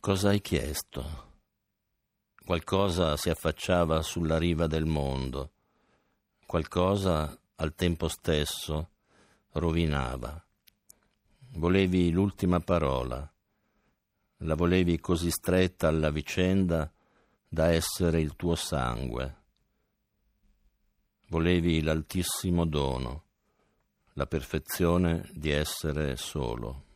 Cosa hai chiesto? Qualcosa si affacciava sulla riva del mondo, qualcosa al tempo stesso rovinava. Volevi l'ultima parola, la volevi così stretta alla vicenda da essere il tuo sangue. Volevi l'altissimo dono, la perfezione di essere solo.